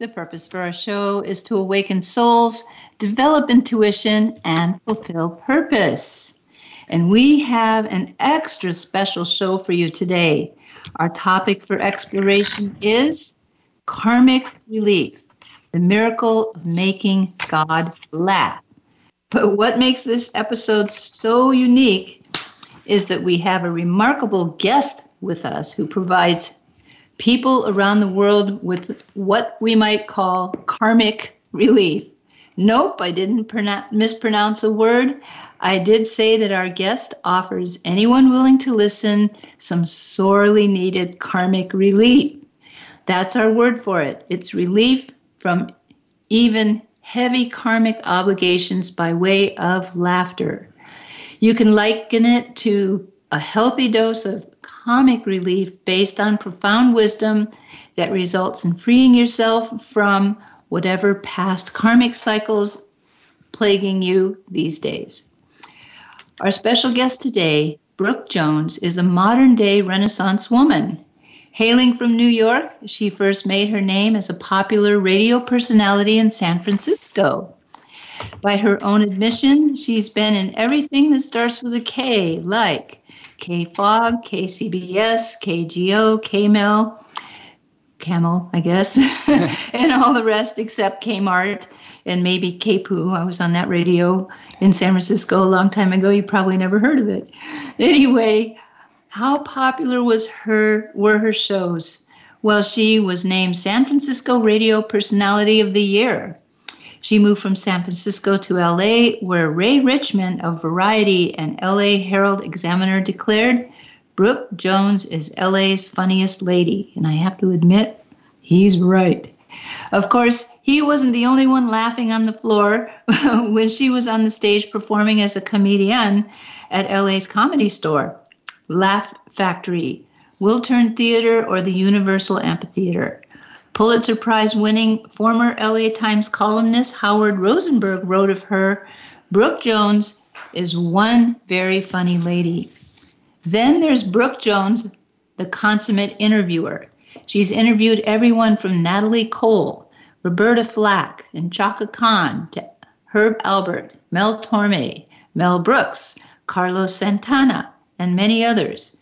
The purpose for our show is to awaken souls, develop intuition, and fulfill purpose. And we have an extra special show for you today. Our topic for exploration is karmic relief, the miracle of making God laugh. But what makes this episode so unique is that we have a remarkable guest with us who provides people around the world with what we might call karmic relief. Nope, I didn't mispronounce a word. I did say that our guest offers anyone willing to listen some sorely needed karmic relief. That's our word for it. It's relief from even heavy karmic obligations by way of laughter. You can liken it to a healthy dose of comic relief based on profound wisdom that results in freeing yourself from whatever past karmic cycles plaguing you these days. Our special guest today, Brooke Jones, is a modern day Renaissance woman. Hailing from New York, she first made her name as a popular radio personality in San Francisco. By her own admission, she's been in everything that starts with a K, like KFOG, KCBS, KGO, KMEL, Camel, I guess, and all the rest except Kmart and maybe KPOO. I was on that radio in San Francisco a long time ago. You probably never heard of it. Anyway, how popular was her were her shows? Well, she was named San Francisco Radio Personality of the Year. She moved from San Francisco to LA, where Ray Richmond of Variety and LA Herald Examiner declared Brooke Jones is LA's funniest lady. And I have to admit, he's right. Of course, he wasn't the only one laughing on the floor when she was on the stage performing as a comedian at LA's comedy store, Laugh Factory, Wiltern Theater, or the Universal Amphitheater. Pulitzer Prize winning former LA Times columnist Howard Rosenberg wrote of her Brooke Jones is one very funny lady. Then there's Brooke Jones, the consummate interviewer. She's interviewed everyone from Natalie Cole, Roberta Flack, and Chaka Khan to Herb Alpert, Mel Torme, Mel Brooks, Carlos Santana, and many others.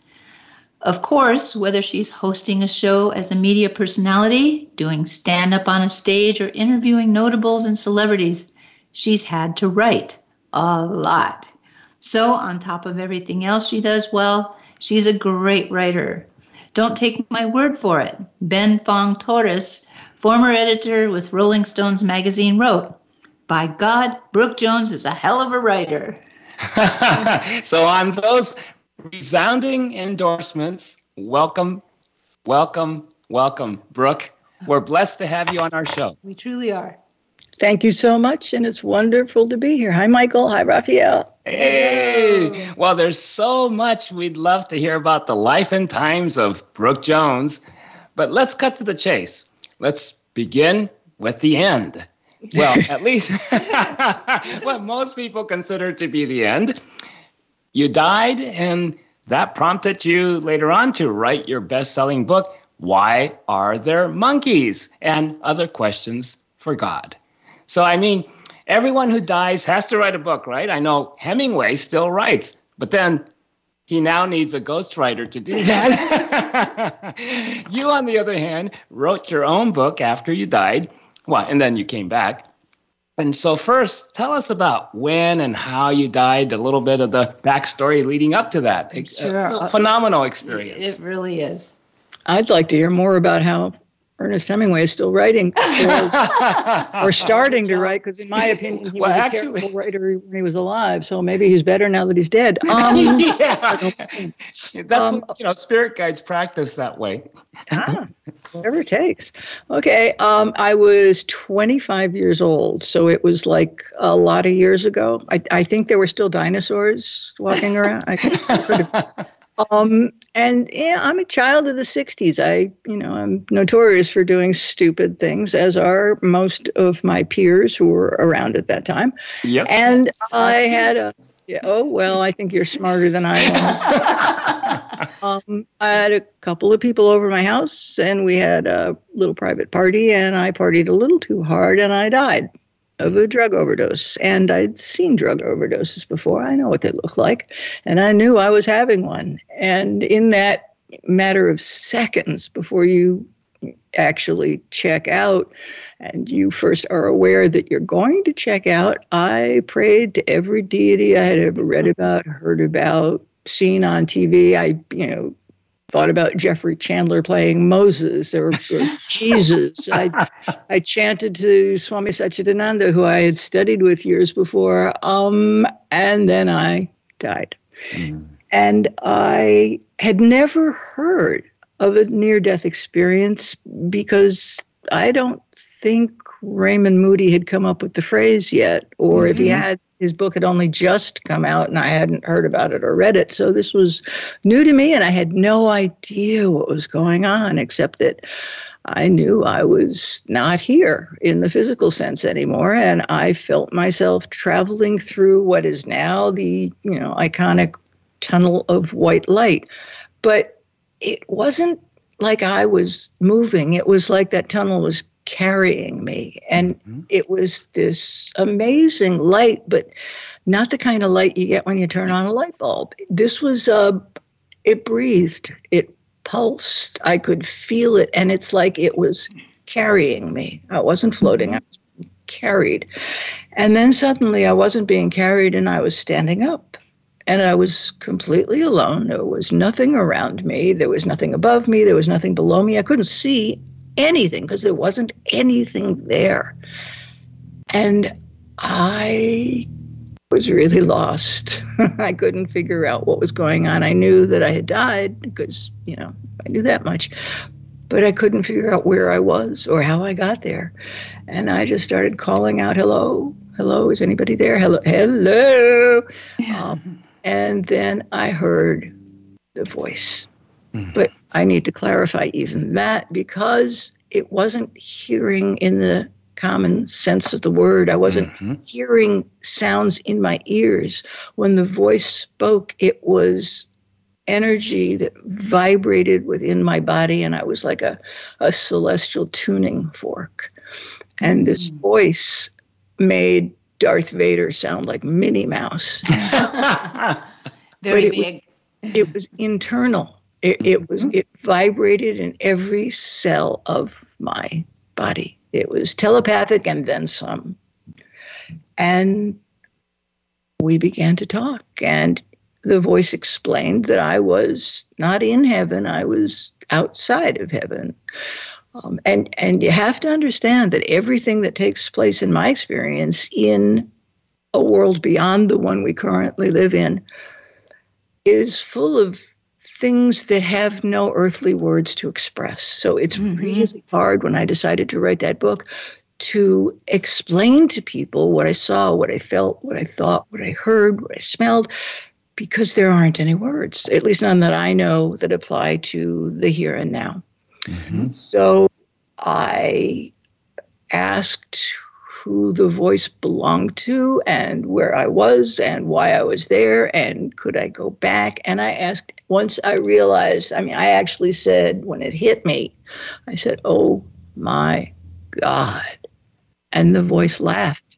Of course, whether she's hosting a show as a media personality, doing stand up on a stage, or interviewing notables and celebrities, she's had to write a lot. So, on top of everything else she does well, she's a great writer. Don't take my word for it. Ben Fong Torres, former editor with Rolling Stones magazine, wrote, By God, Brooke Jones is a hell of a writer. so, on those resounding endorsements. Welcome, welcome, welcome, Brooke. We're blessed to have you on our show. We truly are. Thank you so much, and it's wonderful to be here. Hi, Michael. Hi, Raphael. Hey. Well, there's so much we'd love to hear about the life and times of Brooke Jones, but let's cut to the chase. Let's begin with the end. Well, at least what most people consider to be the end. You died, and that prompted you later on to write your best selling book, Why Are There Monkeys? and other questions for God. So, I mean, everyone who dies has to write a book, right? I know Hemingway still writes, but then he now needs a ghostwriter to do that. you, on the other hand, wrote your own book after you died. Well, and then you came back. And so, first, tell us about when and how you died, a little bit of the backstory leading up to that. Uh, sure. A phenomenal experience. It really is. I'd like to hear more about how Ernest Hemingway is still writing or, or starting to write, because in my opinion, he well, was a actually, terrible writer when he was alive. So maybe he's better now that he's dead. Um, yeah, that's um, what, you know, spirit guides practice that way. ah, whatever it takes. Okay, um, I was 25 years old, so it was like a lot of years ago. I, I think there were still dinosaurs walking around. I, um, and yeah, I'm a child of the 60s. I, you know, I'm notorious for doing stupid things, as are most of my peers who were around at that time. Yep. And I had a, yeah, oh, well, I think you're smarter than I was. um, I had a couple of people over my house, and we had a little private party, and I partied a little too hard, and I died of a drug overdose. And I'd seen drug overdoses before. I know what they look like. And I knew I was having one. And in that matter of seconds before you actually check out and you first are aware that you're going to check out, I prayed to every deity I had ever read about, heard about, seen on TV. I, you know, thought about Jeffrey Chandler playing Moses or, or Jesus. I, I chanted to Swami Satchidananda, who I had studied with years before, um, and then I died. Mm. And I had never heard of a near death experience because I don't think Raymond Moody had come up with the phrase yet, or mm-hmm. if he mm-hmm. had, his book had only just come out and I hadn't heard about it or read it. So this was new to me and I had no idea what was going on except that I knew I was not here in the physical sense anymore and I felt myself traveling through what is now the, you know, iconic tunnel of white light. But it wasn't like I was moving. It was like that tunnel was carrying me. And mm-hmm. it was this amazing light, but not the kind of light you get when you turn on a light bulb. This was, uh, it breathed, it pulsed, I could feel it. And it's like it was carrying me. I wasn't floating, I was carried. And then suddenly I wasn't being carried and I was standing up. And I was completely alone. There was nothing around me. There was nothing above me. There was nothing below me. I couldn't see anything because there wasn't anything there. And I was really lost. I couldn't figure out what was going on. I knew that I had died because, you know, I knew that much. But I couldn't figure out where I was or how I got there. And I just started calling out, hello, hello, is anybody there? Hello, hello. Um, and then I heard the voice. Mm. But I need to clarify even that because it wasn't hearing in the common sense of the word. I wasn't mm-hmm. hearing sounds in my ears. When the voice spoke, it was energy that vibrated within my body, and I was like a, a celestial tuning fork. And this mm. voice made Darth Vader sound like Minnie Mouse. Very but it big. Was, it was internal. It, it was mm-hmm. it vibrated in every cell of my body. It was telepathic and then some. And we began to talk and the voice explained that I was not in heaven, I was outside of heaven. Um, and and you have to understand that everything that takes place in my experience in a world beyond the one we currently live in is full of things that have no earthly words to express. So it's mm-hmm. really hard when I decided to write that book to explain to people what I saw, what I felt, what I thought, what I heard, what I smelled, because there aren't any words, at least none that I know that apply to the here and now. Mm-hmm. So I asked who the voice belonged to and where I was and why I was there and could I go back. And I asked, once I realized, I mean, I actually said, when it hit me, I said, oh my God. And the voice laughed.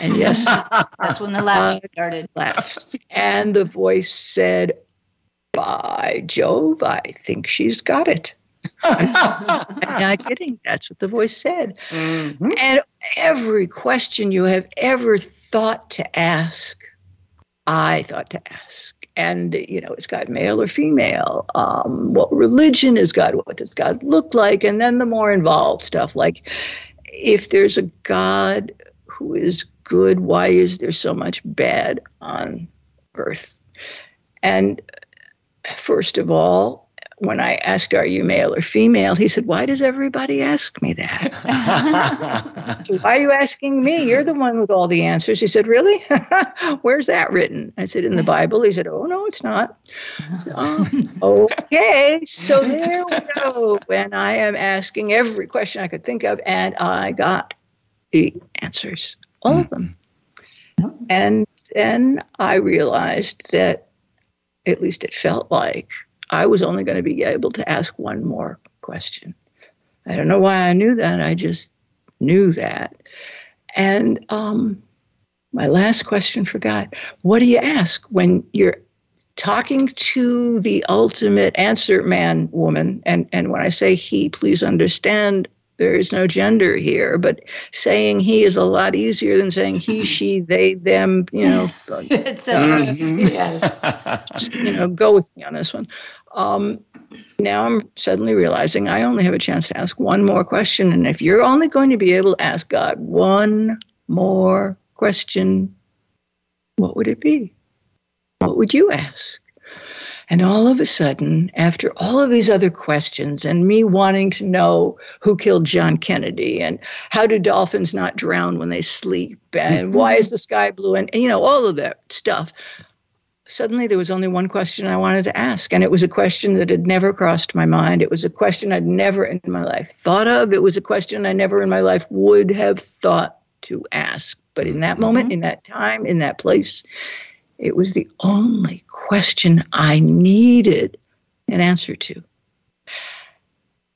And yes, that's when the laughing started. Laughed. And the voice said, by Jove, I think she's got it. I'm not kidding. That's what the voice said. Mm-hmm. And every question you have ever thought to ask, I thought to ask. And you know, is God male or female? Um, what religion is God? What does God look like? And then the more involved stuff, like if there's a God who is good, why is there so much bad on earth? And first of all, when I asked, Are you male or female? He said, Why does everybody ask me that? so why are you asking me? You're the one with all the answers. He said, Really? Where's that written? I said, In the Bible. He said, Oh, no, it's not. Said, oh, okay. So there we go. When I am asking every question I could think of, and I got the answers, all of mm. them. And then I realized that, at least it felt like, I was only going to be able to ask one more question. I don't know why I knew that. I just knew that. And um, my last question for God what do you ask when you're talking to the ultimate answer man woman? And, and when I say he, please understand there is no gender here, but saying he is a lot easier than saying he, she, they, them, you know. Etc. Mm-hmm. Yes. You know, go with me on this one. Um, now I'm suddenly realizing I only have a chance to ask one more question. And if you're only going to be able to ask God one more question, what would it be? What would you ask? And all of a sudden, after all of these other questions and me wanting to know who killed John Kennedy and how do dolphins not drown when they sleep and why is the sky blue and, you know, all of that stuff, suddenly there was only one question I wanted to ask. And it was a question that had never crossed my mind. It was a question I'd never in my life thought of. It was a question I never in my life would have thought to ask. But in that moment, mm-hmm. in that time, in that place, it was the only question I needed an answer to.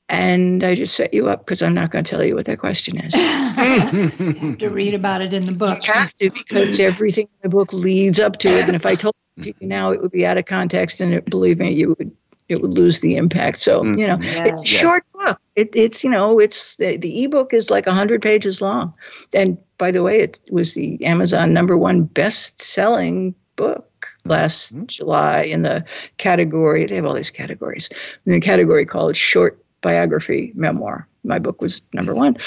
And I just set you up because I'm not going to tell you what that question is. you have to read about it in the book. You have to because everything in the book leads up to it. And if I told you now, it would be out of context, and it, believe me, you would it would lose the impact. So mm. you know, yeah. it's a yes. short book. It, it's you know, it's the, the ebook is like hundred pages long, and by the way, it was the Amazon number one best selling book last mm-hmm. July in the category. They have all these categories. In the category called short biography memoir. My book was number one,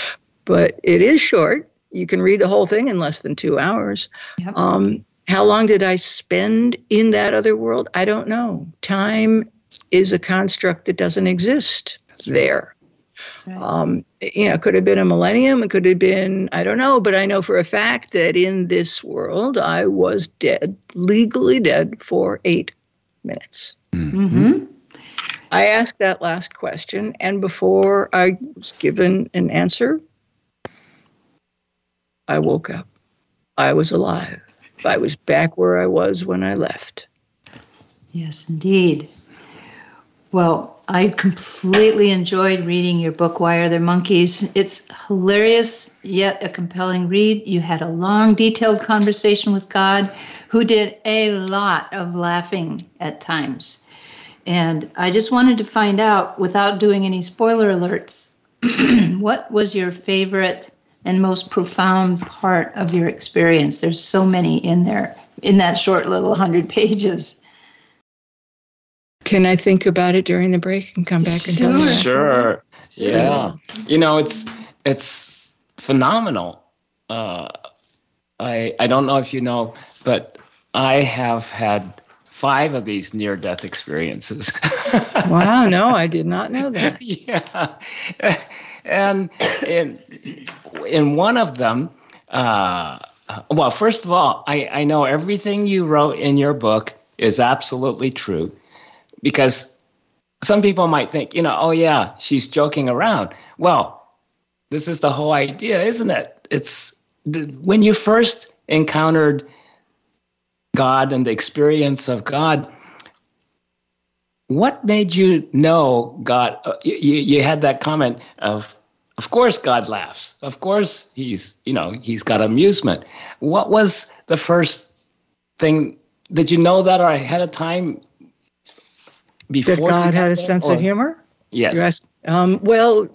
but it is short. You can read the whole thing in less than two hours. Yep. Um, how long did I spend in that other world? I don't know. Time is a construct that doesn't exist there. Right. Um, you know, it could have been a millennium. It could have been, I don't know, but I know for a fact that in this world, I was dead, legally dead for eight minutes. Mm-hmm. I asked that last question, and before I was given an answer, I woke up. I was alive. I was back where I was when I left. Yes, indeed. Well, I completely enjoyed reading your book, Why Are There Monkeys? It's hilarious, yet a compelling read. You had a long, detailed conversation with God, who did a lot of laughing at times. And I just wanted to find out, without doing any spoiler alerts, what was your favorite and most profound part of your experience? There's so many in there, in that short little 100 pages. Can I think about it during the break and come back and tell you? Sure. Yeah. You know, it's it's phenomenal. Uh, I I don't know if you know, but I have had five of these near death experiences. wow, no, I did not know that. yeah. And in in one of them, uh, well, first of all, I, I know everything you wrote in your book is absolutely true because some people might think, you know, oh yeah, she's joking around. Well, this is the whole idea, isn't it? It's the, when you first encountered God and the experience of God. What made you know God? Uh, you, you had that comment of, of course, God laughs. Of course, he's you know he's got amusement. What was the first thing? Did you know that or ahead of time before that God had a sense or? of humor? Yes. Um, well,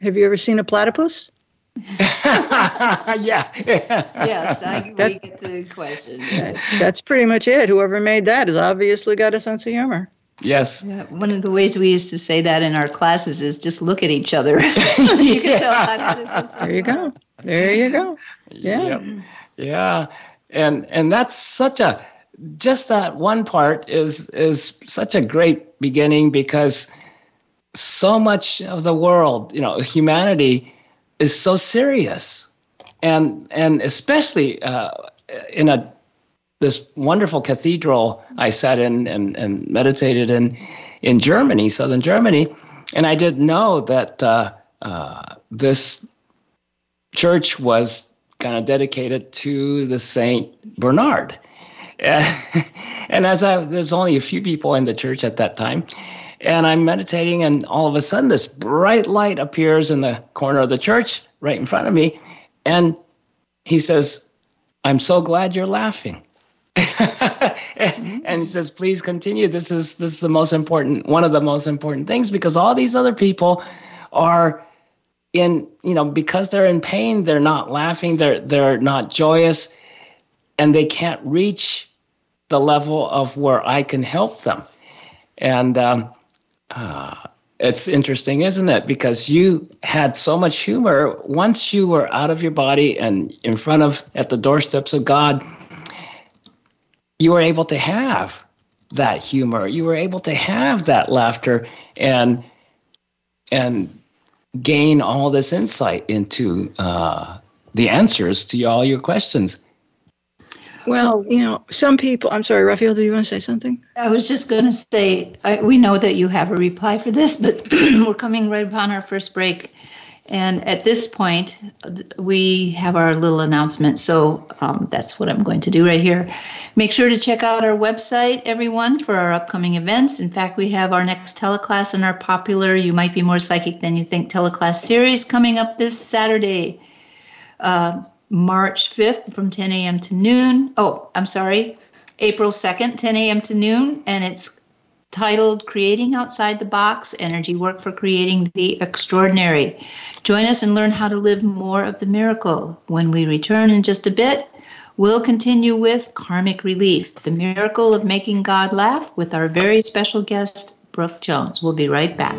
have you ever seen a platypus? yeah. yes, I, That- we get the question. That's, that's pretty much it. Whoever made that has obviously got a sense of humor. yes. Yeah, one of the ways we used to say that in our classes is just look at each other. you can tell God had a sense of There you go. There you go. Yeah. Yep. Yeah. And and that's such a just that one part is is such a great beginning because so much of the world, you know, humanity is so serious. And and especially uh, in a this wonderful cathedral I sat in and, and meditated in in Germany, southern Germany, and I didn't know that uh, uh, this church was kind of dedicated to the Saint Bernard. And, as I, there's only a few people in the church at that time, and I'm meditating, and all of a sudden, this bright light appears in the corner of the church right in front of me, and he says, "I'm so glad you're laughing." and he says, "Please continue. This is this is the most important, one of the most important things, because all these other people are." in you know because they're in pain they're not laughing they're they're not joyous and they can't reach the level of where i can help them. And um, uh, it's interesting isn't it? Because you had so much humor. Once you were out of your body and in front of at the doorsteps of god you were able to have that humor. You were able to have that laughter and and gain all this insight into uh, the answers to all your questions. Well, you know, some people, I'm sorry, Raphael, do you want to say something? I was just going to say, I, we know that you have a reply for this, but we're coming right upon our first break. And at this point, we have our little announcement. So um, that's what I'm going to do right here. Make sure to check out our website, everyone, for our upcoming events. In fact, we have our next teleclass in our popular You Might Be More Psychic Than You Think teleclass series coming up this Saturday, uh, March 5th from 10 a.m. to noon. Oh, I'm sorry, April 2nd, 10 a.m. to noon. And it's titled Creating Outside the Box Energy Work for Creating the Extraordinary. Join us and learn how to live more of the miracle. When we return in just a bit, we'll continue with Karmic Relief, the miracle of making God laugh, with our very special guest, Brooke Jones. We'll be right back.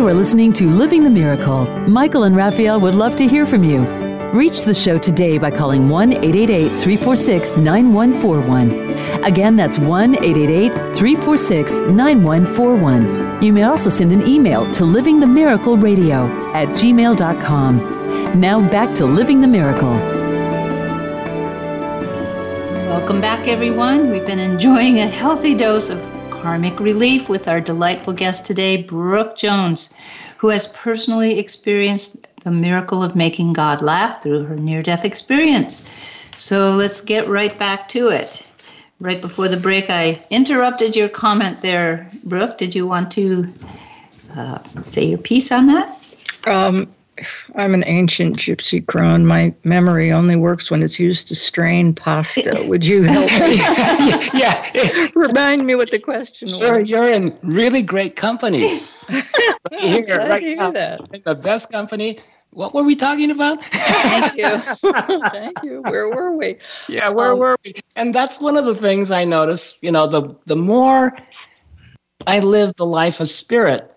You are listening to Living the Miracle. Michael and Raphael would love to hear from you. Reach the show today by calling 1 888 346 9141. Again, that's 1 888 346 9141. You may also send an email to livingthemiracleradio at gmail.com. Now back to Living the Miracle. Welcome back, everyone. We've been enjoying a healthy dose of karmic relief with our delightful guest today, Brooke Jones, who has personally experienced the miracle of making God laugh through her near death experience. So let's get right back to it. right before the break, I interrupted your comment there, Brooke. Did you want to uh, say your piece on that? Um, I'm an ancient gypsy crone. My memory only works when it's used to strain pasta. Would you help me? yeah. Remind me what the question You're, was. you're in really great company. right here, Glad right to hear now. that. In the best company. What were we talking about? Thank you. Thank you. Where were we? Yeah, where Um, were we? And that's one of the things I notice. You know, the the more I live the life of spirit,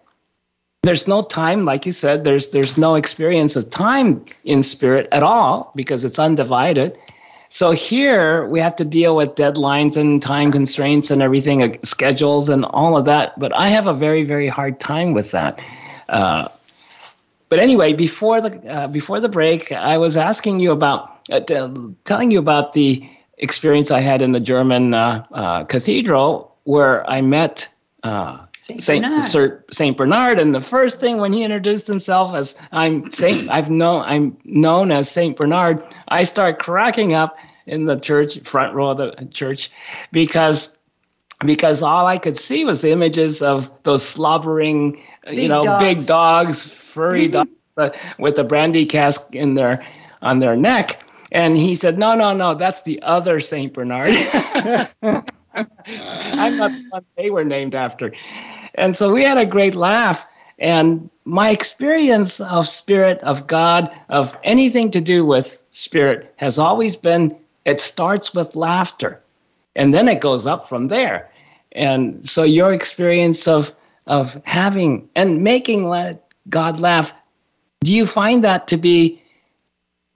there's no time, like you said. There's there's no experience of time in spirit at all because it's undivided. So here we have to deal with deadlines and time constraints and everything, uh, schedules and all of that. But I have a very very hard time with that. Uh, but anyway, before the uh, before the break, I was asking you about uh, t- telling you about the experience I had in the German uh, uh, cathedral where I met Saint Saint Bernard. Sir, Saint Bernard, and the first thing when he introduced himself as I'm Saint, I've known I'm known as Saint Bernard. I start cracking up in the church front row of the church because because all I could see was the images of those slobbering, you Big know, big dogs. dogs, furry dogs uh, with the brandy cask in their on their neck. And he said, "No, no, no, that's the other Saint Bernard. I'm not the one they were named after." And so we had a great laugh. And my experience of spirit, of God, of anything to do with spirit has always been it starts with laughter and then it goes up from there. And so your experience of of having and making God laugh, do you find that to be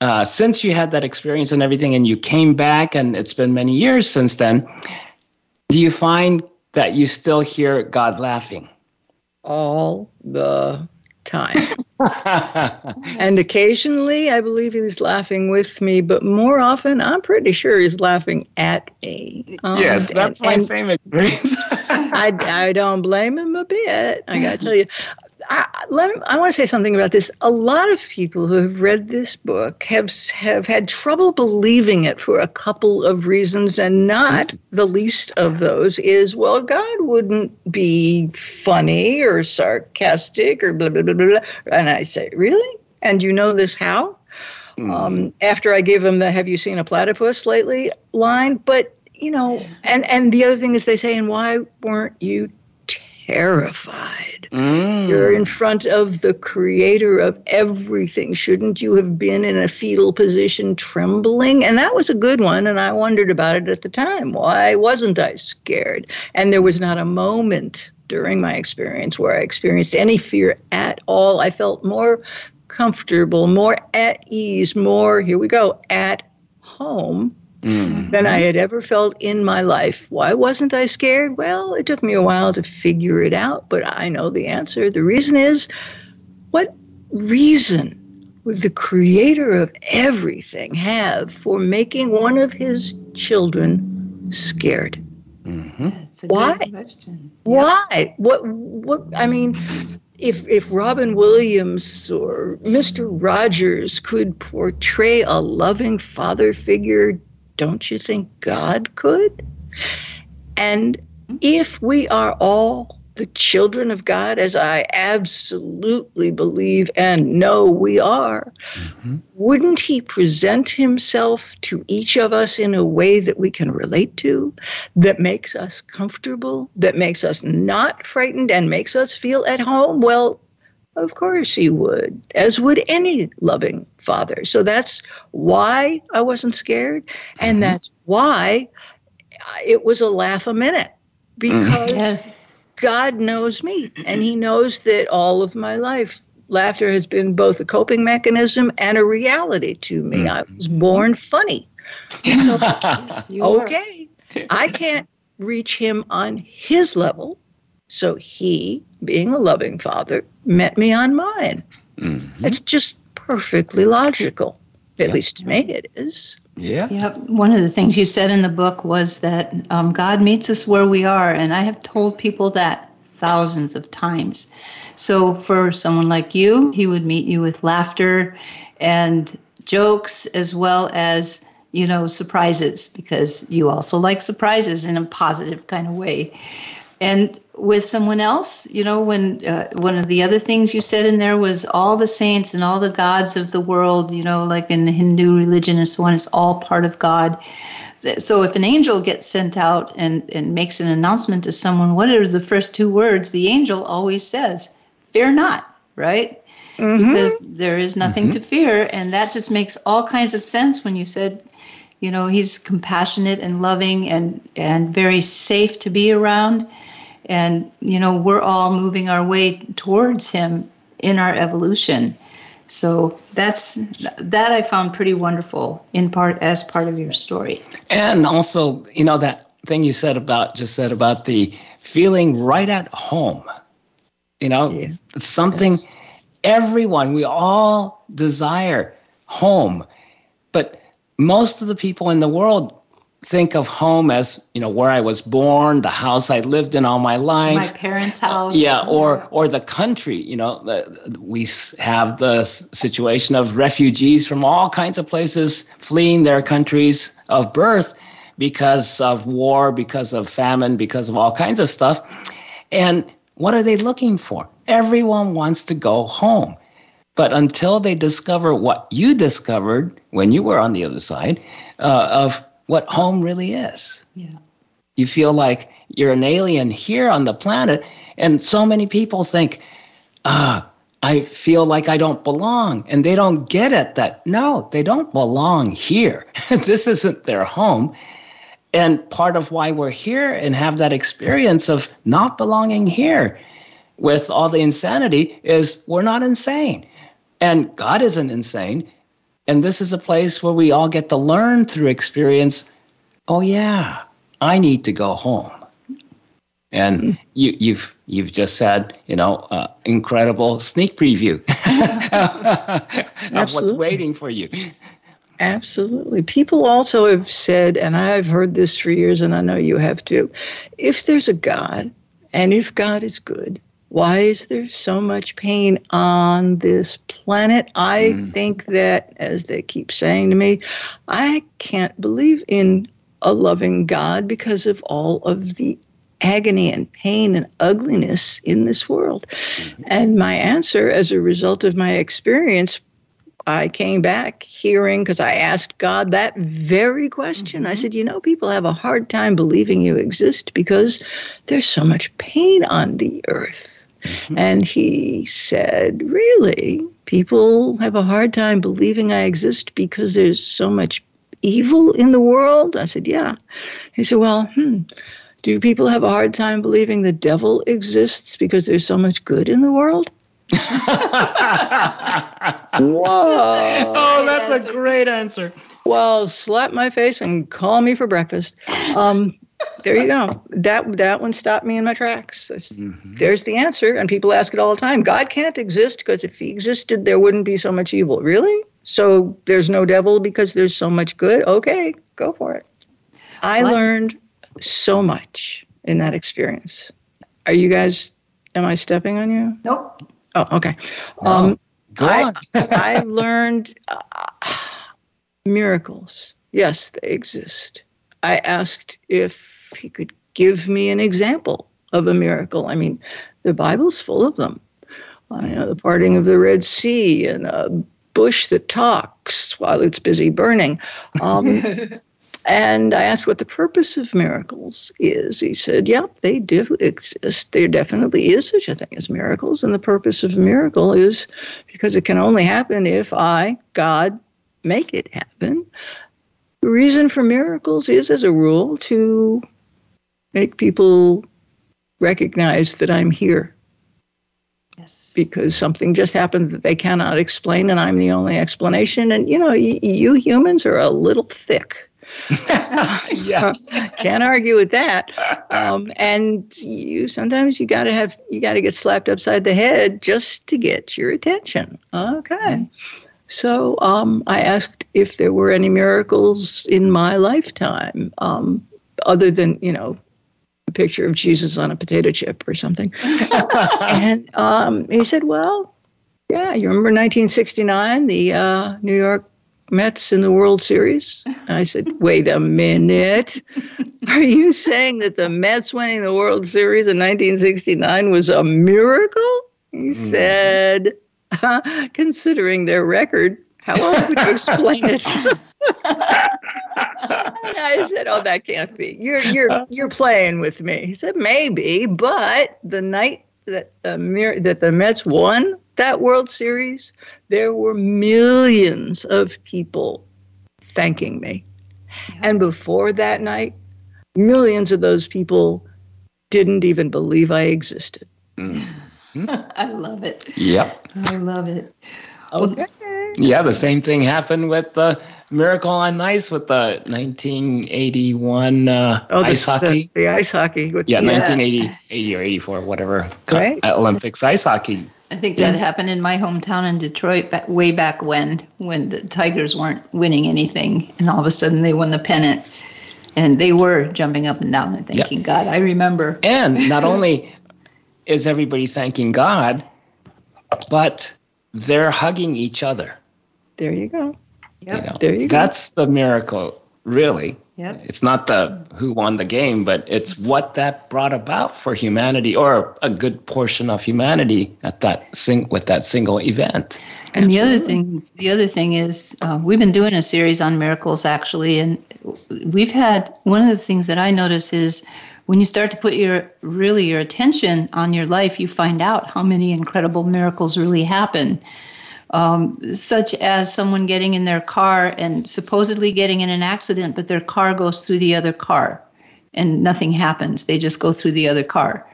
uh, since you had that experience and everything, and you came back, and it's been many years since then? Do you find that you still hear God laughing? All the time. and occasionally, I believe he's laughing with me, but more often, I'm pretty sure he's laughing at me. Um, yes, that's and- my and same experience. I, I don't blame him a bit. I got to tell you. I, let me, I want to say something about this. A lot of people who have read this book have have had trouble believing it for a couple of reasons, and not the least of those is well, God wouldn't be funny or sarcastic or blah blah blah blah. blah. And I say, really? And you know this how? Um, after I give them the "Have you seen a platypus lately?" line, but you know, and and the other thing is they say, and why weren't you terrified? Mm. You're in front of the creator of everything. Shouldn't you have been in a fetal position trembling? And that was a good one. And I wondered about it at the time. Why wasn't I scared? And there was not a moment during my experience where I experienced any fear at all. I felt more comfortable, more at ease, more, here we go, at home Mm. than I had ever felt in my life. Why wasn't I scared? Well, it took me a while to figure it out, but I know the answer. The reason is what reason would the creator of everything have for making one of his children scared? Mhm. That's a Why? question. Why? What what I mean if if Robin Williams or Mr. Rogers could portray a loving father figure, don't you think God could? And if we are all the children of God, as I absolutely believe and know we are, mm-hmm. wouldn't He present Himself to each of us in a way that we can relate to, that makes us comfortable, that makes us not frightened, and makes us feel at home? Well, of course He would, as would any loving father. So that's why I wasn't scared, and mm-hmm. that's why it was a laugh a minute mm. because Yes. God knows me and he knows that all of my life laughter has been both a coping mechanism and a reality to me. I mm-hmm. was born funny. So Yes, you are. okay, I can't reach him on his level. So he, being a loving father, met me on mine. Mhm. It's just perfectly logical. At least to me it is. Yeah. Yep. One of the things you said in the book was that um, God meets us where we are. And I have told people that thousands of times. So for someone like you, he would meet you with laughter and jokes as well as you know, surprises because you also like surprises in a positive kind of way. And with someone else, you know, when uh, one of the other things you said in there was all the saints and all the gods of the world, you know, like in the Hindu religion and so on, it's all part of God. So if an angel gets sent out and, and makes an announcement to someone, what are the first two words? The angel always says, Fear not, right? Mm-hmm. Because there is nothing mm-hmm. to fear. And that just makes all kinds of sense when you said, you know, he's compassionate and loving and, and very safe to be around and you know we're all moving our way towards him in our evolution. So that's that i found pretty wonderful in part as part of your story. And also you know that thing you said about just said about the feeling right at home. You know yeah. something everyone we all desire home. But most of the people in the world think of home as you know where I was born, the house I lived in all my life, my parents' house, uh, yeah, or or the country. You know, we have the situation of refugees from all kinds of places fleeing their countries of birth because of war, because of famine, because of all kinds of stuff. And what are they looking for? Everyone wants to go home. But until they discover what you discovered when you were on the other side uh, of what home really is. Yeah. You feel like you're an alien here on the planet, and so many people think, ah, I feel like I don't belong. And they don't get it that no, they don't belong here. this isn't their home. And part of why we're here and have that experience of not belonging here with all the insanity is we're not insane. And God isn't insane. And this is a place where we all get to learn through experience oh, yeah, I need to go home. And mm-hmm. you, you've you've just said, you know, uh, incredible sneak preview of what's waiting for you. Absolutely. People also have said, and I've heard this for years, and I know you have too if there's a God, and if God is good, why is there so much pain on this planet? I mm. think that, as they keep saying to me, I can't believe in a loving God because of all of the agony and pain and ugliness in this world. Mm-hmm. And my answer, as a result of my experience, I came back hearing because I asked God that very question. Mm-hmm. I said, You know, people have a hard time believing you exist because there's so much pain on the earth. Mm-hmm. And he said, Really? People have a hard time believing I exist because there's so much evil in the world? I said, Yeah. He said, Well, hmm, do people have a hard time believing the devil exists because there's so much good in the world? Whoa. Oh, that's a great answer. Well, slap my face and call me for breakfast. Um, there you go. That that one stopped me in my tracks. Mm-hmm. There's the answer, and people ask it all the time. God can't exist because if He existed, there wouldn't be so much evil. Really? So there's no devil because there's so much good? Okay, go for it. I what? learned so much in that experience. Are you guys? Am I stepping on you? Nope. Oh, okay. No. Um, I. I learned uh, miracles. Yes, they exist. I asked if he could give me an example of a miracle. I mean, the Bible's full of them. Uh, you know, the parting of the Red Sea and a bush that talks while it's busy burning. Um, and I asked what the purpose of miracles is. He said, Yep, they do exist. There definitely is such a thing as miracles. And the purpose of a miracle is because it can only happen if I, God, make it happen. The reason for miracles is, as a rule, to make people recognize that I'm here. Yes. Because something just happened that they cannot explain, and I'm the only explanation. And you know, y- you humans are a little thick. yeah, can't argue with that. Um, and you sometimes you got to have you got to get slapped upside the head just to get your attention. Okay. Mm-hmm. So um, I asked if there were any miracles in my lifetime, um, other than, you know, a picture of Jesus on a potato chip or something. and um, he said, well, yeah, you remember 1969, the uh, New York Mets in the World Series? And I said, wait a minute. Are you saying that the Mets winning the World Series in 1969 was a miracle? He mm. said, considering their record, how else would you explain it? and I said, "Oh, that can't be. You're you're you're playing with me." He said, "Maybe, but the night that the that the Mets won that World Series, there were millions of people thanking me. And before that night, millions of those people didn't even believe I existed. Mm-hmm. I love it. Yep. I love it. Okay. Yeah, the same thing happened with the Miracle on Ice with the 1981 uh, oh, the, ice hockey. The, the ice hockey. With, yeah, yeah, 1980 80 or 84, whatever. Right. Olympics ice hockey. I think that yeah. happened in my hometown in Detroit back, way back when, when the Tigers weren't winning anything, and all of a sudden they won the pennant, and they were jumping up and down and thanking yep. God. I remember. And not only is everybody thanking God, but they're hugging each other. There you go. Yep. You know, there you go. that's the miracle, really. Yep. It's not the who won the game, but it's what that brought about for humanity or a good portion of humanity at that sing with that single event. And the other thing, the other thing is, uh, we've been doing a series on miracles actually, and we've had one of the things that I notice is when you start to put your really your attention on your life, you find out how many incredible miracles really happen um, such as someone getting in their car and supposedly getting in an accident, but their car goes through the other car and nothing happens. They just go through the other car.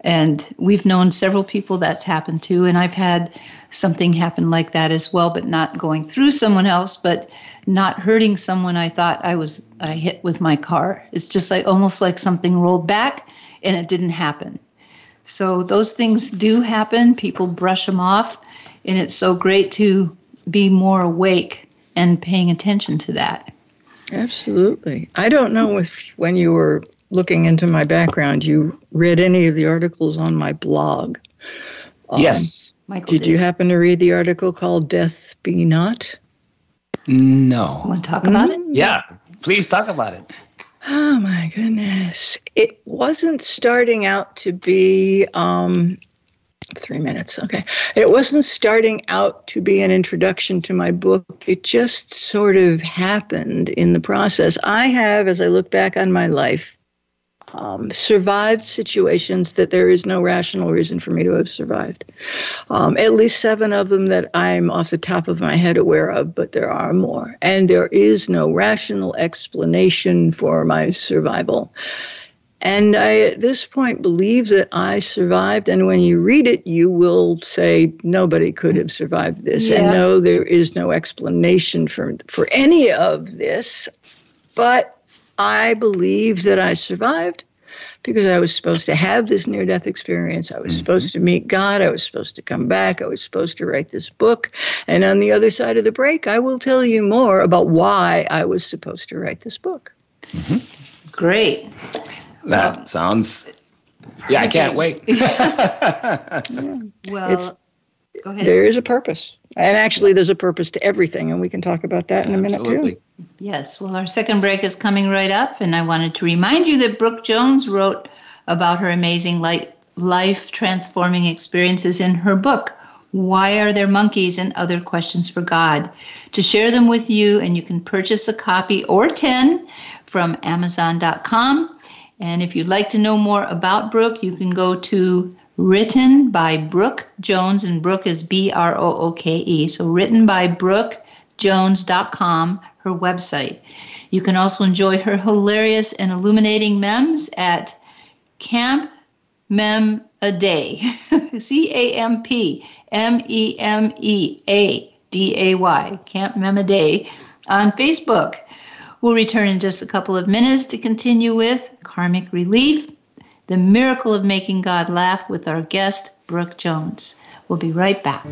And we've known several people that's happened to, and I've had something happen like that as well, but not going through someone else, but not hurting someone I thought I was I hit with my car. It's just like almost like something rolled back and it didn't happen. So those things do happen. People brush them off and it's so great to be more awake and paying attention to that. Absolutely. I don't know if when you were looking into my background, you read any of the articles on my blog. Um, yes. Michael did, did, you happen to read the article called Death Be Not? No. Want to talk about mm-hmm. it? Yeah, please talk about it. Oh my goodness. It wasn't starting out to be um, Three minutes. Okay. It wasn't starting out to be an introduction to my book. It just sort of happened in the process. I have, as I look back on my life, um, survived situations that there is no rational reason for me to have survived. Um, at least seven of them that I'm off the top of my head aware of, but there are more. And there is no rational explanation for my survival. And I, at this point, believe that I survived. And when you read it, you will say, nobody could have survived this. Yeah. And no, there is no explanation for, for any of this. But I believe that I survived because I was supposed to have this near death experience. I was mm-hmm. supposed to meet God. I was supposed to come back. I was supposed to write this book. And on the other side of the break, I will tell you more about why I was supposed to write this book. Mm-hmm. Great. That sounds. Yeah, I can't wait. well, it's, go ahead. There is a purpose. And actually, there's a purpose to everything, and we can talk about that in a minute, Absolutely. too. Yes. Well, our second break is coming right up, and I wanted to remind you that Brooke Jones wrote about her amazing life transforming experiences in her book, Why Are There Monkeys and Other Questions for God? To share them with you, and you can purchase a copy or 10 from Amazon.com and if you'd like to know more about Brooke, you can go to written by Brooke Jones, and Brooke is B R O O K E. So written by BrookeJones.com, her website. You can also enjoy her hilarious and illuminating memes at Camp Meme a Day, C A M P M E M E A D A Y, Camp Meme a Day on Facebook. We'll return in just a couple of minutes to continue with Karmic Relief, the miracle of making God laugh with our guest, Brooke Jones. We'll be right back.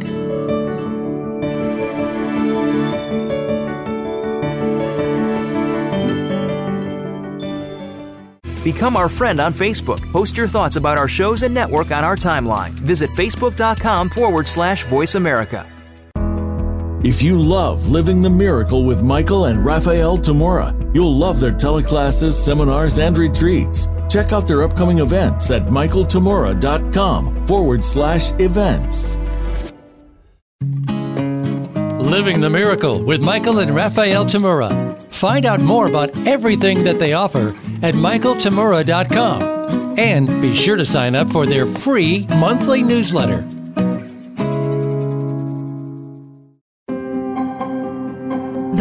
Become our friend on Facebook. Post your thoughts about our shows and network on our timeline. Visit facebook.com forward slash voice America. If you love living the miracle with Michael and Raphael Tamura, you'll love their teleclasses, seminars, and retreats. Check out their upcoming events at michaeltamura.com forward slash events. Living the Miracle with Michael and Raphael Tamura. Find out more about everything that they offer at michaeltamura.com and be sure to sign up for their free monthly newsletter.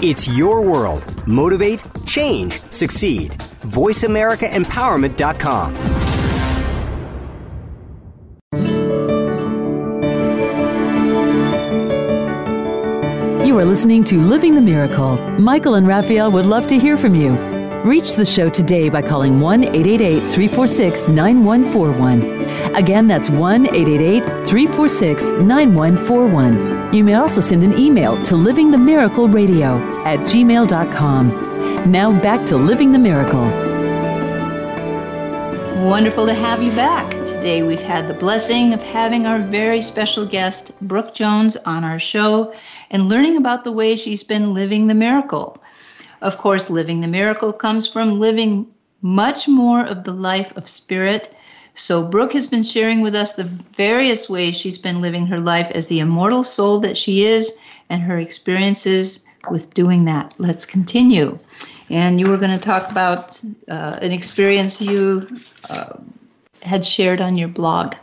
It's your world. Motivate, change, succeed. VoiceAmericaEmpowerment.com. You are listening to Living the Miracle. Michael and Raphael would love to hear from you. Reach the show today by calling 1 888 346 9141. Again, that's 1 888 346 9141. You may also send an email to livingthemiracleradio at gmail.com. Now back to Living the Miracle. Wonderful to have you back. Today we've had the blessing of having our very special guest, Brooke Jones, on our show and learning about the way she's been living the miracle. Of course, living the miracle comes from living much more of the life of spirit. So, Brooke has been sharing with us the various ways she's been living her life as the immortal soul that she is and her experiences with doing that. Let's continue. And you were going to talk about uh, an experience you uh, had shared on your blog.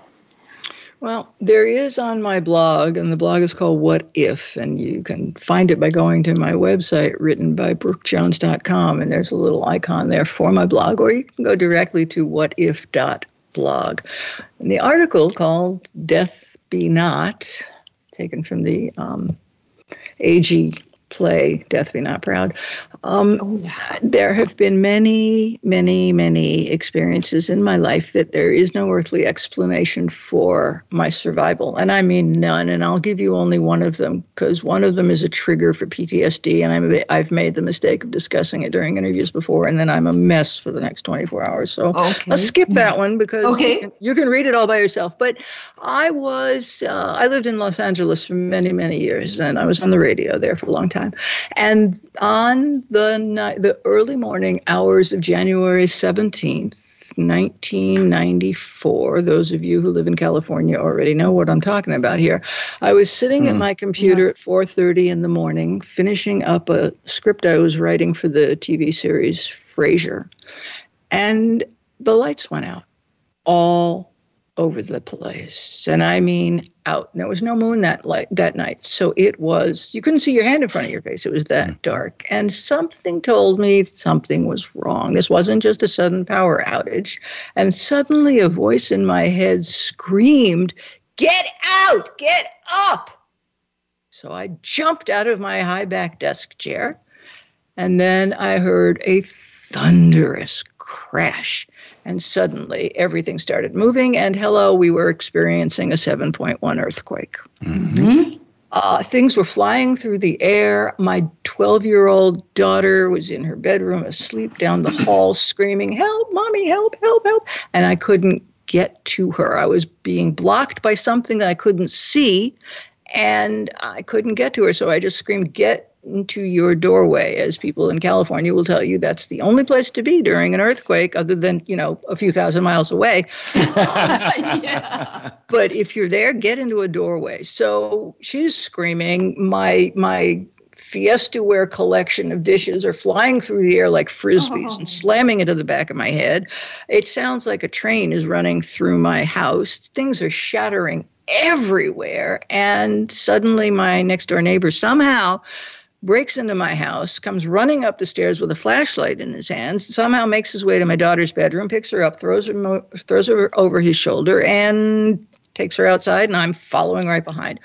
Well, there is on my blog, and the blog is called What If, and you can find it by going to my website written by brookejones.com, and there's a little icon there for my blog, or you can go directly to whatif.blog. And the article called Death Be Not, taken from the um, AG play Death Be Not Proud. Um, oh, there have been many, many, many experiences in my life that there is no earthly explanation for my survival. And I mean none. And I'll give you only one of them because one of them is a trigger for PTSD. And I'm a, I've made the mistake of discussing it during interviews before. And then I'm a mess for the next 24 hours. So okay. I'll skip that one because okay. you, can, you, can, read it all by yourself. But I was, uh, I lived in Los Angeles for many, many years. And I was on the radio there for a long time time. And on the night, the early morning hours of January 17th, 1994. Those of you who live in California already know what I'm talking about here. I was sitting mm. at hmm. my computer yes. at 4:30 in the morning, finishing up a script I was writing for the TV series Frasier, and the lights went out all over the place. And I mean out. There was no moon that light that night. So it was you couldn't see your hand in front of your face. It was that mm. dark. And something told me something was wrong. This wasn't just a sudden power outage. And suddenly a voice in my head screamed, Get out! Get up! So I jumped out of my high back desk chair. And then I heard a thunderous crash and suddenly everything started moving, and hello, we were experiencing a 7.1 earthquake. Mm-hmm. Uh, things were flying through the air. My 12 year old daughter was in her bedroom asleep down the hall, screaming, Help, mommy, help, help, help. And I couldn't get to her. I was being blocked by something I couldn't see, and I couldn't get to her. So I just screamed, Get into your doorway, as people in California will tell you, that's the only place to be during an earthquake, other than you know a few thousand miles away. yeah. But if you're there, get into a doorway. So she's screaming. My my Fiesta-ware collection of dishes are flying through the air like frisbees oh. and slamming into the back of my head. It sounds like a train is running through my house. Things are shattering everywhere. And suddenly, my next door neighbor somehow breaks into my house, comes running up the stairs with a flashlight in his hands, somehow makes his way to my daughter's bedroom, picks her up, throws her, throws her over his shoulder, and takes her outside, and I'm following right behind.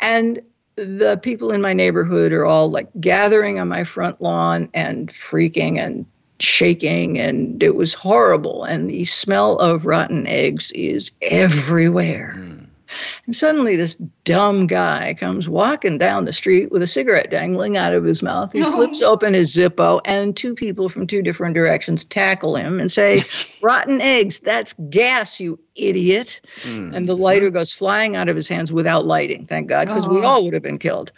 And the people in my neighborhood are all like gathering on my front lawn and freaking and shaking and it was horrible and the smell of rotten eggs is everywhere mm. And suddenly, this dumb guy comes walking down the street with a cigarette dangling out of his mouth. He flips open his Zippo, and two people from two different directions tackle him and say, Rotten eggs, that's gas, you idiot. Mm. And the lighter goes flying out of his hands without lighting, thank God, because we all would have been killed.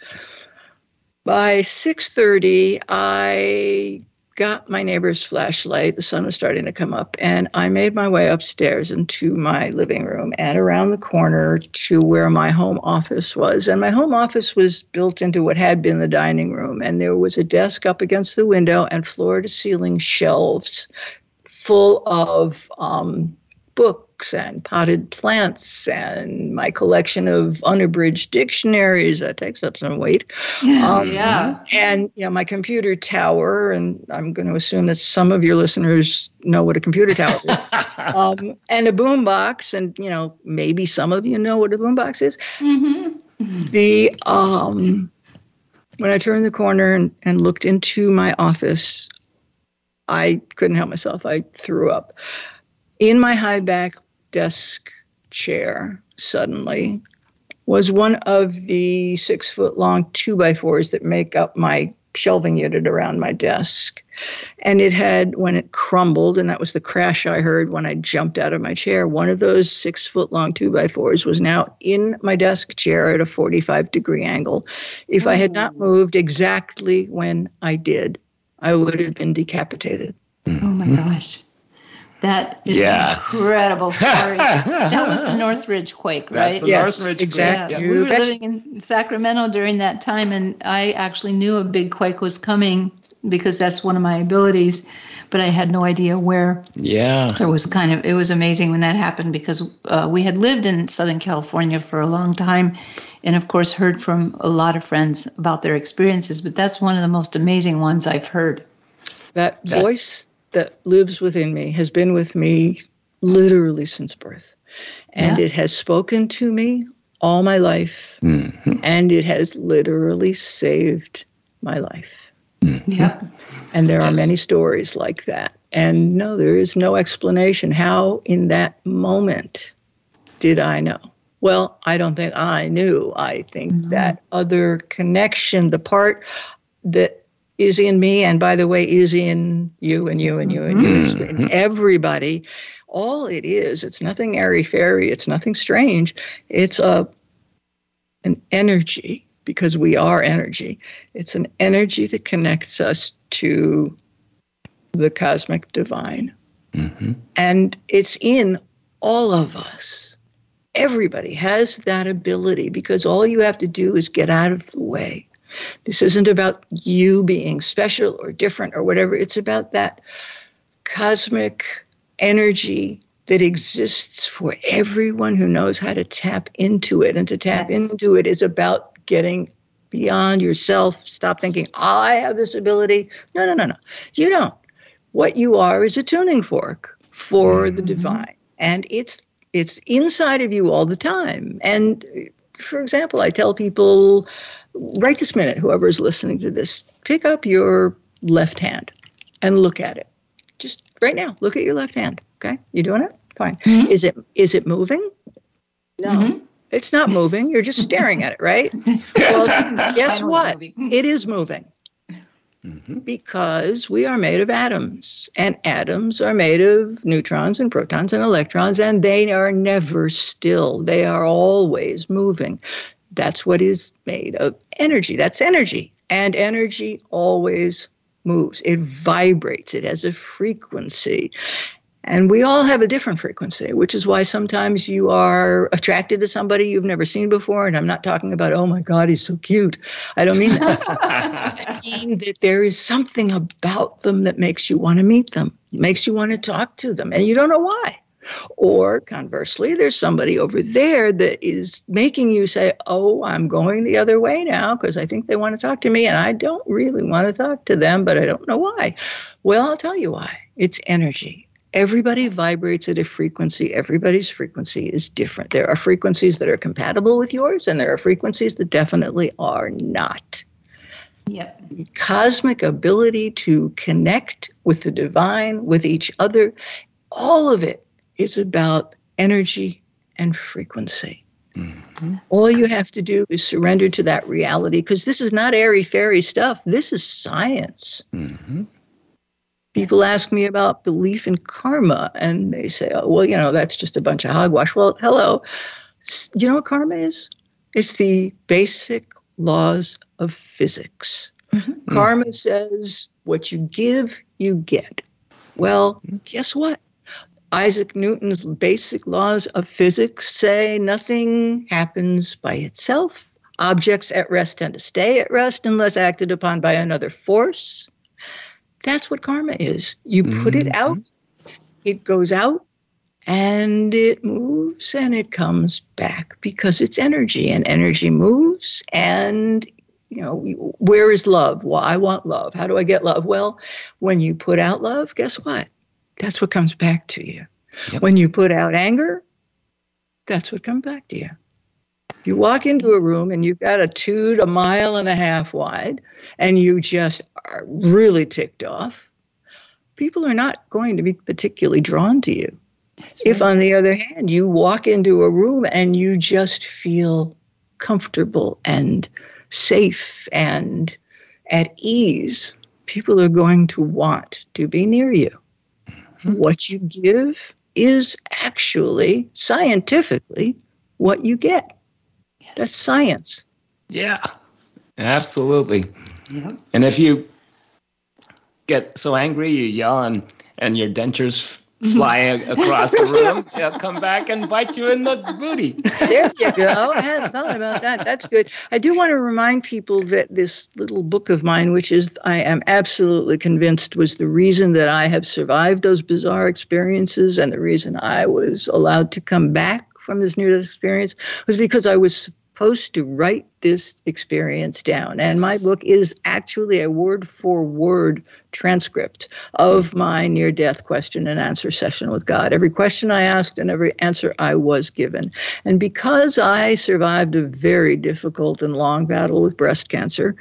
By 6:30, I got my neighbor's flashlight. The sun was starting to come up, and I made my way upstairs into my living room and around the corner to where my home office was. And my home office was built into what had been the dining room, and there was a desk up against the window and floor to ceiling shelves full of um, books books and potted plants and my collection of unabridged dictionaries that takes up some weight. Um, yeah. And you know, my computer tower, and I'm going to assume that some of your listeners know what a computer tower is. um, and a boombox, and you know, maybe some of you know what a boombox is. Mm-hmm. The um, when I turned the corner and, and looked into my office, I couldn't help myself. I threw up. In my high back desk chair suddenly was one of the six foot long two by fours that make up my shelving unit around my desk. And it had, when it crumbled, and that was the crash I heard when I jumped out of my chair, one of those six foot long two by fours was now in my desk chair at a 45 degree angle. If I had not oh. moved exactly when I did, I would have been decapitated. Mm-hmm. Oh my gosh. That is yeah. an incredible story. that was the Northridge quake, right? yes, Northridge exactly. Yeah. We were living in Sacramento during that time, and I actually knew a big quake was coming because that's one of my abilities, but I had no idea where. Yeah. It was kind of, it was amazing when that happened because uh, we had lived in Southern California for a long time and, of course, heard from a lot of friends about their experiences, but that's one of the most amazing ones I've heard. That voice that lives within me has been with me literally since birth. And yeah. it has spoken to me all my life. Mm-hmm. And it has literally saved my life. Mm-hmm. Yeah. And there yes. are many stories like that. And no, there is no explanation. How in that moment did I know? Well, I don't think I knew. I think mm-hmm. that other connection, the part that is in me, and by the way, is in you and you and you and you, mm-hmm. in everybody. All it is, it's nothing airy fairy, it's nothing strange. It's a an energy because we are energy. It's an energy that connects us to the cosmic divine. Mm-hmm. And it's in all of us. Everybody has that ability because all you have to do is get out of the way this isn't about you being special or different or whatever. It's about that cosmic energy that exists for everyone who knows how to tap into it. And to tap yes. into it is about getting beyond yourself. Stop thinking, I have this ability. No, no, no, no. You don't. What you are is a tuning fork for mm-hmm. the divine. And it's it's inside of you all the time. And for example, I tell people right this minute, whoever is listening to this, pick up your left hand and look at it. Just right now, look at your left hand. Okay, you doing it? Fine. Mm-hmm. Is it is it moving? No. Mm-hmm. It's not moving. You're just staring at it, right? Well, guess what? It is moving. Mm-hmm. Because we are made of atoms, and atoms are made of neutrons and protons and electrons, and they are never still. They are always moving. That's what is made of energy. That's energy. And energy always moves, it vibrates, it has a frequency. And we all have a different frequency, which is why sometimes you are attracted to somebody you've never seen before. And I'm not talking about, oh my God, he's so cute. I don't mean that. I mean that there is something about them that makes you want to meet them, makes you want to talk to them, and you don't know why. Or conversely, there's somebody over there that is making you say, Oh, I'm going the other way now because I think they want to talk to me and I don't really want to talk to them, but I don't know why. Well, I'll tell you why. It's energy. Everybody vibrates at a frequency. Everybody's frequency is different. There are frequencies that are compatible with yours, and there are frequencies that definitely are not. Yep. The cosmic ability to connect with the divine, with each other, all of it is about energy and frequency. Mm-hmm. All you have to do is surrender to that reality because this is not airy fairy stuff. This is science. Mm-hmm. People ask me about belief in karma, and they say, oh, well, you know, that's just a bunch of hogwash. Well, hello. You know what karma is? It's the basic laws of physics. Mm-hmm. Karma says what you give, you get. Well, guess what? Isaac Newton's basic laws of physics say nothing happens by itself. Objects at rest tend to stay at rest unless acted upon by another force. That's what karma is. You put mm-hmm. it out, it goes out, and it moves and it comes back because it's energy and energy moves and you know where is love well i want love how do i get love well when you put out love guess what that's what comes back to you yep. when you put out anger that's what comes back to you you walk into a room and you've got a tube a mile and a half wide and you just are really ticked off, people are not going to be particularly drawn to you. If, on the other hand, you walk into a room and you just feel comfortable and safe and at ease, people are going to want to be near you. Mm-hmm. What you give is actually scientifically what you get. That's science. Yeah, absolutely. Yeah. And if you get so angry, you yell and, and your dentures fly across the room, they'll come back and bite you in the booty. There you go. I hadn't thought about that. That's good. I do want to remind people that this little book of mine, which is, I am absolutely convinced, was the reason that I have survived those bizarre experiences and the reason I was allowed to come back from this near death experience was because I was supposed to write this experience down. And my book is actually a word for word transcript of my near death question and answer session with God. Every question I asked and every answer I was given. And because I survived a very difficult and long battle with breast cancer,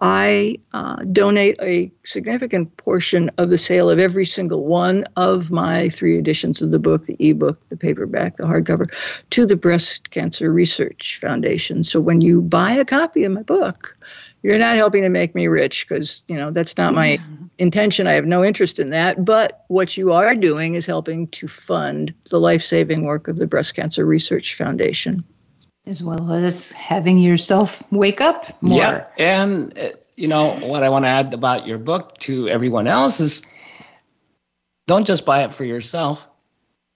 I uh, donate a significant portion of the sale of every single one of my three editions of the book the ebook, the paperback, the hardcover to the Breast Cancer Research Foundation. So when you buy a copy of my book, you're not helping to make me rich because you know that's not my intention. I have no interest in that. But what you are doing is helping to fund the life-saving work of the breast cancer research foundation as well as having yourself wake up more. Yeah, and uh, you know what I want to add about your book to everyone else is don't just buy it for yourself.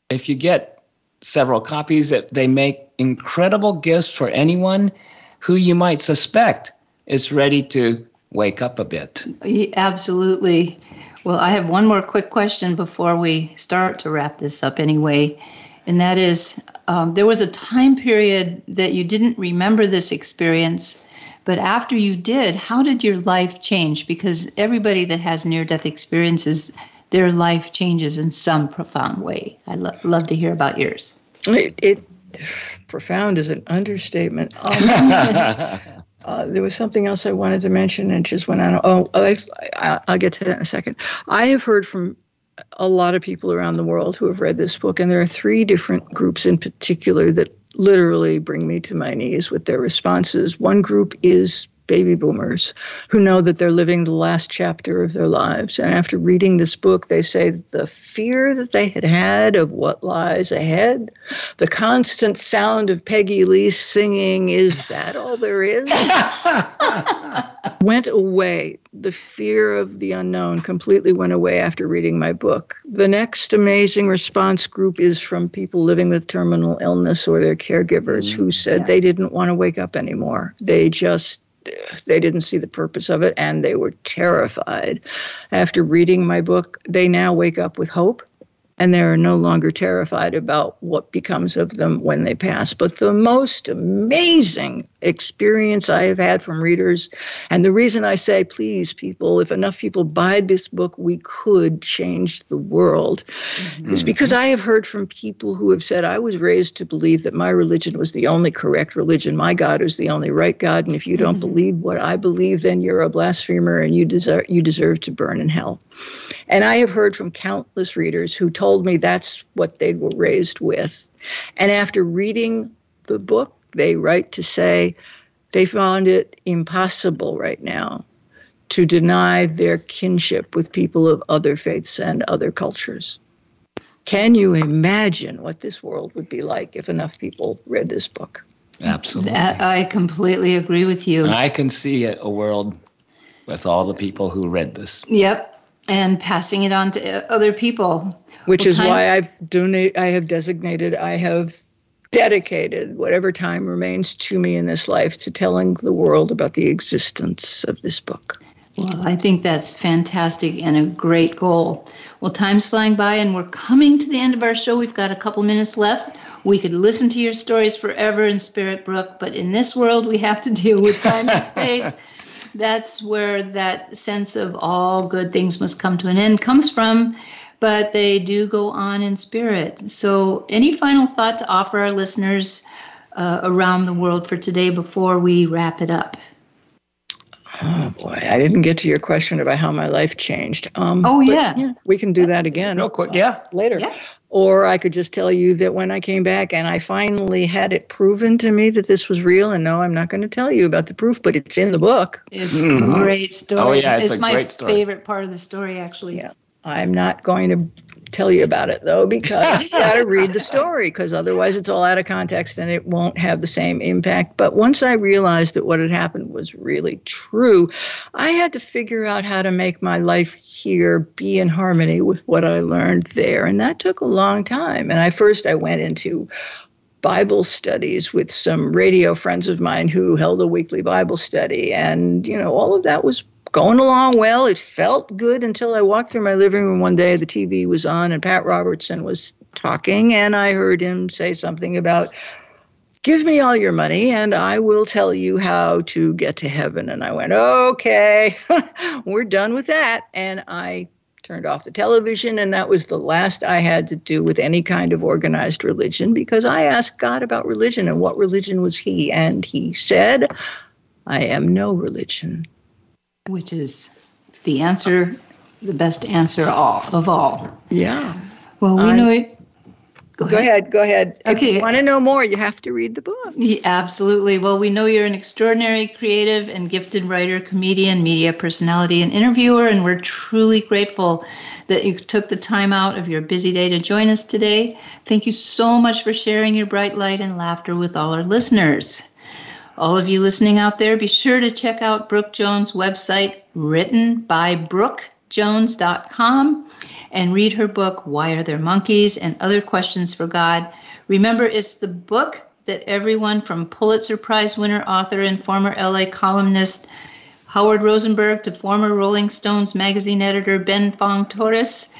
If you get several copies, that they make incredible gifts for anyone who you might suspect is ready to wake up a bit. Absolutely. Well, I have one more quick question before we start to wrap this up anyway and that is um, there was a time period that you didn't remember this experience, but after you did, how did your life change? Because everybody that has near death experiences, their life changes in some profound way. I'd lo- love to hear about yours. It, it profound is an understatement. Um, uh, there was something else I wanted to mention and just went on. Oh, I, I'll get to that in a second. I have heard from a lot of people around the world who have read this book, and there are three different groups in particular that literally bring me to my knees with their responses. One group is baby boomers who know that they're living the last chapter of their lives. And after reading this book, they say the fear that they had had of what lies ahead, the constant sound of Peggy Lee singing, Is that all there is? went away. The fear of the unknown completely went away after reading my book. The next amazing response group is from people living with terminal illness or their caregivers who mm. said yes. they didn't want to wake up anymore. They just they didn't see the purpose of it and they were terrified. After reading my book, they now wake up with hope and they're no longer terrified about what becomes of them when they pass. But the most amazing experience I have had from readers, and the reason I say, please, people, if enough people buy this book, we could change the world, mm-hmm. is because I have heard from people who have said, I was raised to believe that my religion was the only correct religion. My God is the only right God. And if you don't mm-hmm. believe what I believe, then you're a blasphemer and you deserve, you deserve to burn in hell. And I have heard from countless readers who told me that's what they were raised with. And after reading the book, they write to say they found it impossible right now to deny their kinship with people of other faiths and other cultures. Can you imagine what this world would be like if enough people read this book? Absolutely. I completely agree with you. I can see a world with all the people who read this. Yep. And passing it on to other people. Which well, is time- why I've donate I have designated I have dedicated whatever time remains to me in this life to telling the world about the existence of this book. Well, I think that's fantastic and a great goal. Well, time's flying by and we're coming to the end of our show. We've got a couple minutes left. We could listen to your stories forever in Spirit Brooke, but in this world, we have to deal with time and space. That's where that sense of all good things must come to an end comes from but they do go on in spirit. So, any final thought to offer our listeners uh, around the world for today before we wrap it up? Oh boy, I didn't get to your question about how my life changed. Um, oh yeah. yeah. we can do that again. Real quick, yeah, uh, later. Yeah. Or I could just tell you that when I came back and I finally had it proven to me that this was real, and no, I'm not going to tell you about the proof, but it's in the book. It's mm-hmm. a great story. Oh yeah, it's, it's my favorite part of the story, actually. Yeah. I'm not going to tell you about it though because you got to read the story because otherwise it's all out of context and it won't have the same impact. But once I realized that what had happened was really true, I had to figure out how to make my life here be in harmony with what I learned there, and that took a long time. And I first I went into Bible studies with some radio friends of mine who held a weekly Bible study. And, you know, all of that was going along well. It felt good until I walked through my living room one day. The TV was on and Pat Robertson was talking, and I heard him say something about, Give me all your money and I will tell you how to get to heaven. And I went, Okay, we're done with that. And I turned off the television, and that was the last I had to do with any kind of organized religion because I asked God about religion and what religion was He. And He said, I am no religion which is the answer, the best answer all of all. Yeah. Well, we I, know it. Go, go ahead. Go ahead. Okay. If you want to know more, you have to read the book. Yeah, absolutely. Well, we know you're an extraordinary creative and gifted writer, comedian, media personality, and interviewer, and we're truly grateful that you took the time out of your busy day to join us today. Thank you so much for sharing your bright light and laughter with all our listeners. All of you listening out there, be sure to check out Brooke Jones' website, written by brookejones.com, and read her book, Why Are There Monkeys and Other Questions for God. Remember, it's the book that everyone from Pulitzer Prize winner, author, and former LA columnist Howard Rosenberg to former Rolling Stones magazine editor Ben Fong Torres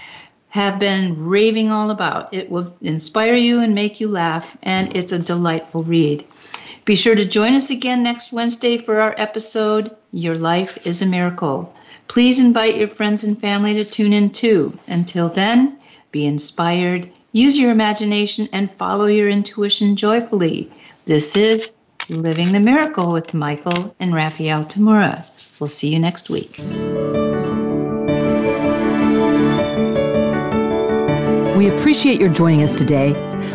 have been raving all about. It will inspire you and make you laugh, and it's a delightful read. Be sure to join us again next Wednesday for our episode, Your Life is a Miracle. Please invite your friends and family to tune in too. Until then, be inspired, use your imagination, and follow your intuition joyfully. This is Living the Miracle with Michael and Raphael Tamura. We'll see you next week. We appreciate your joining us today.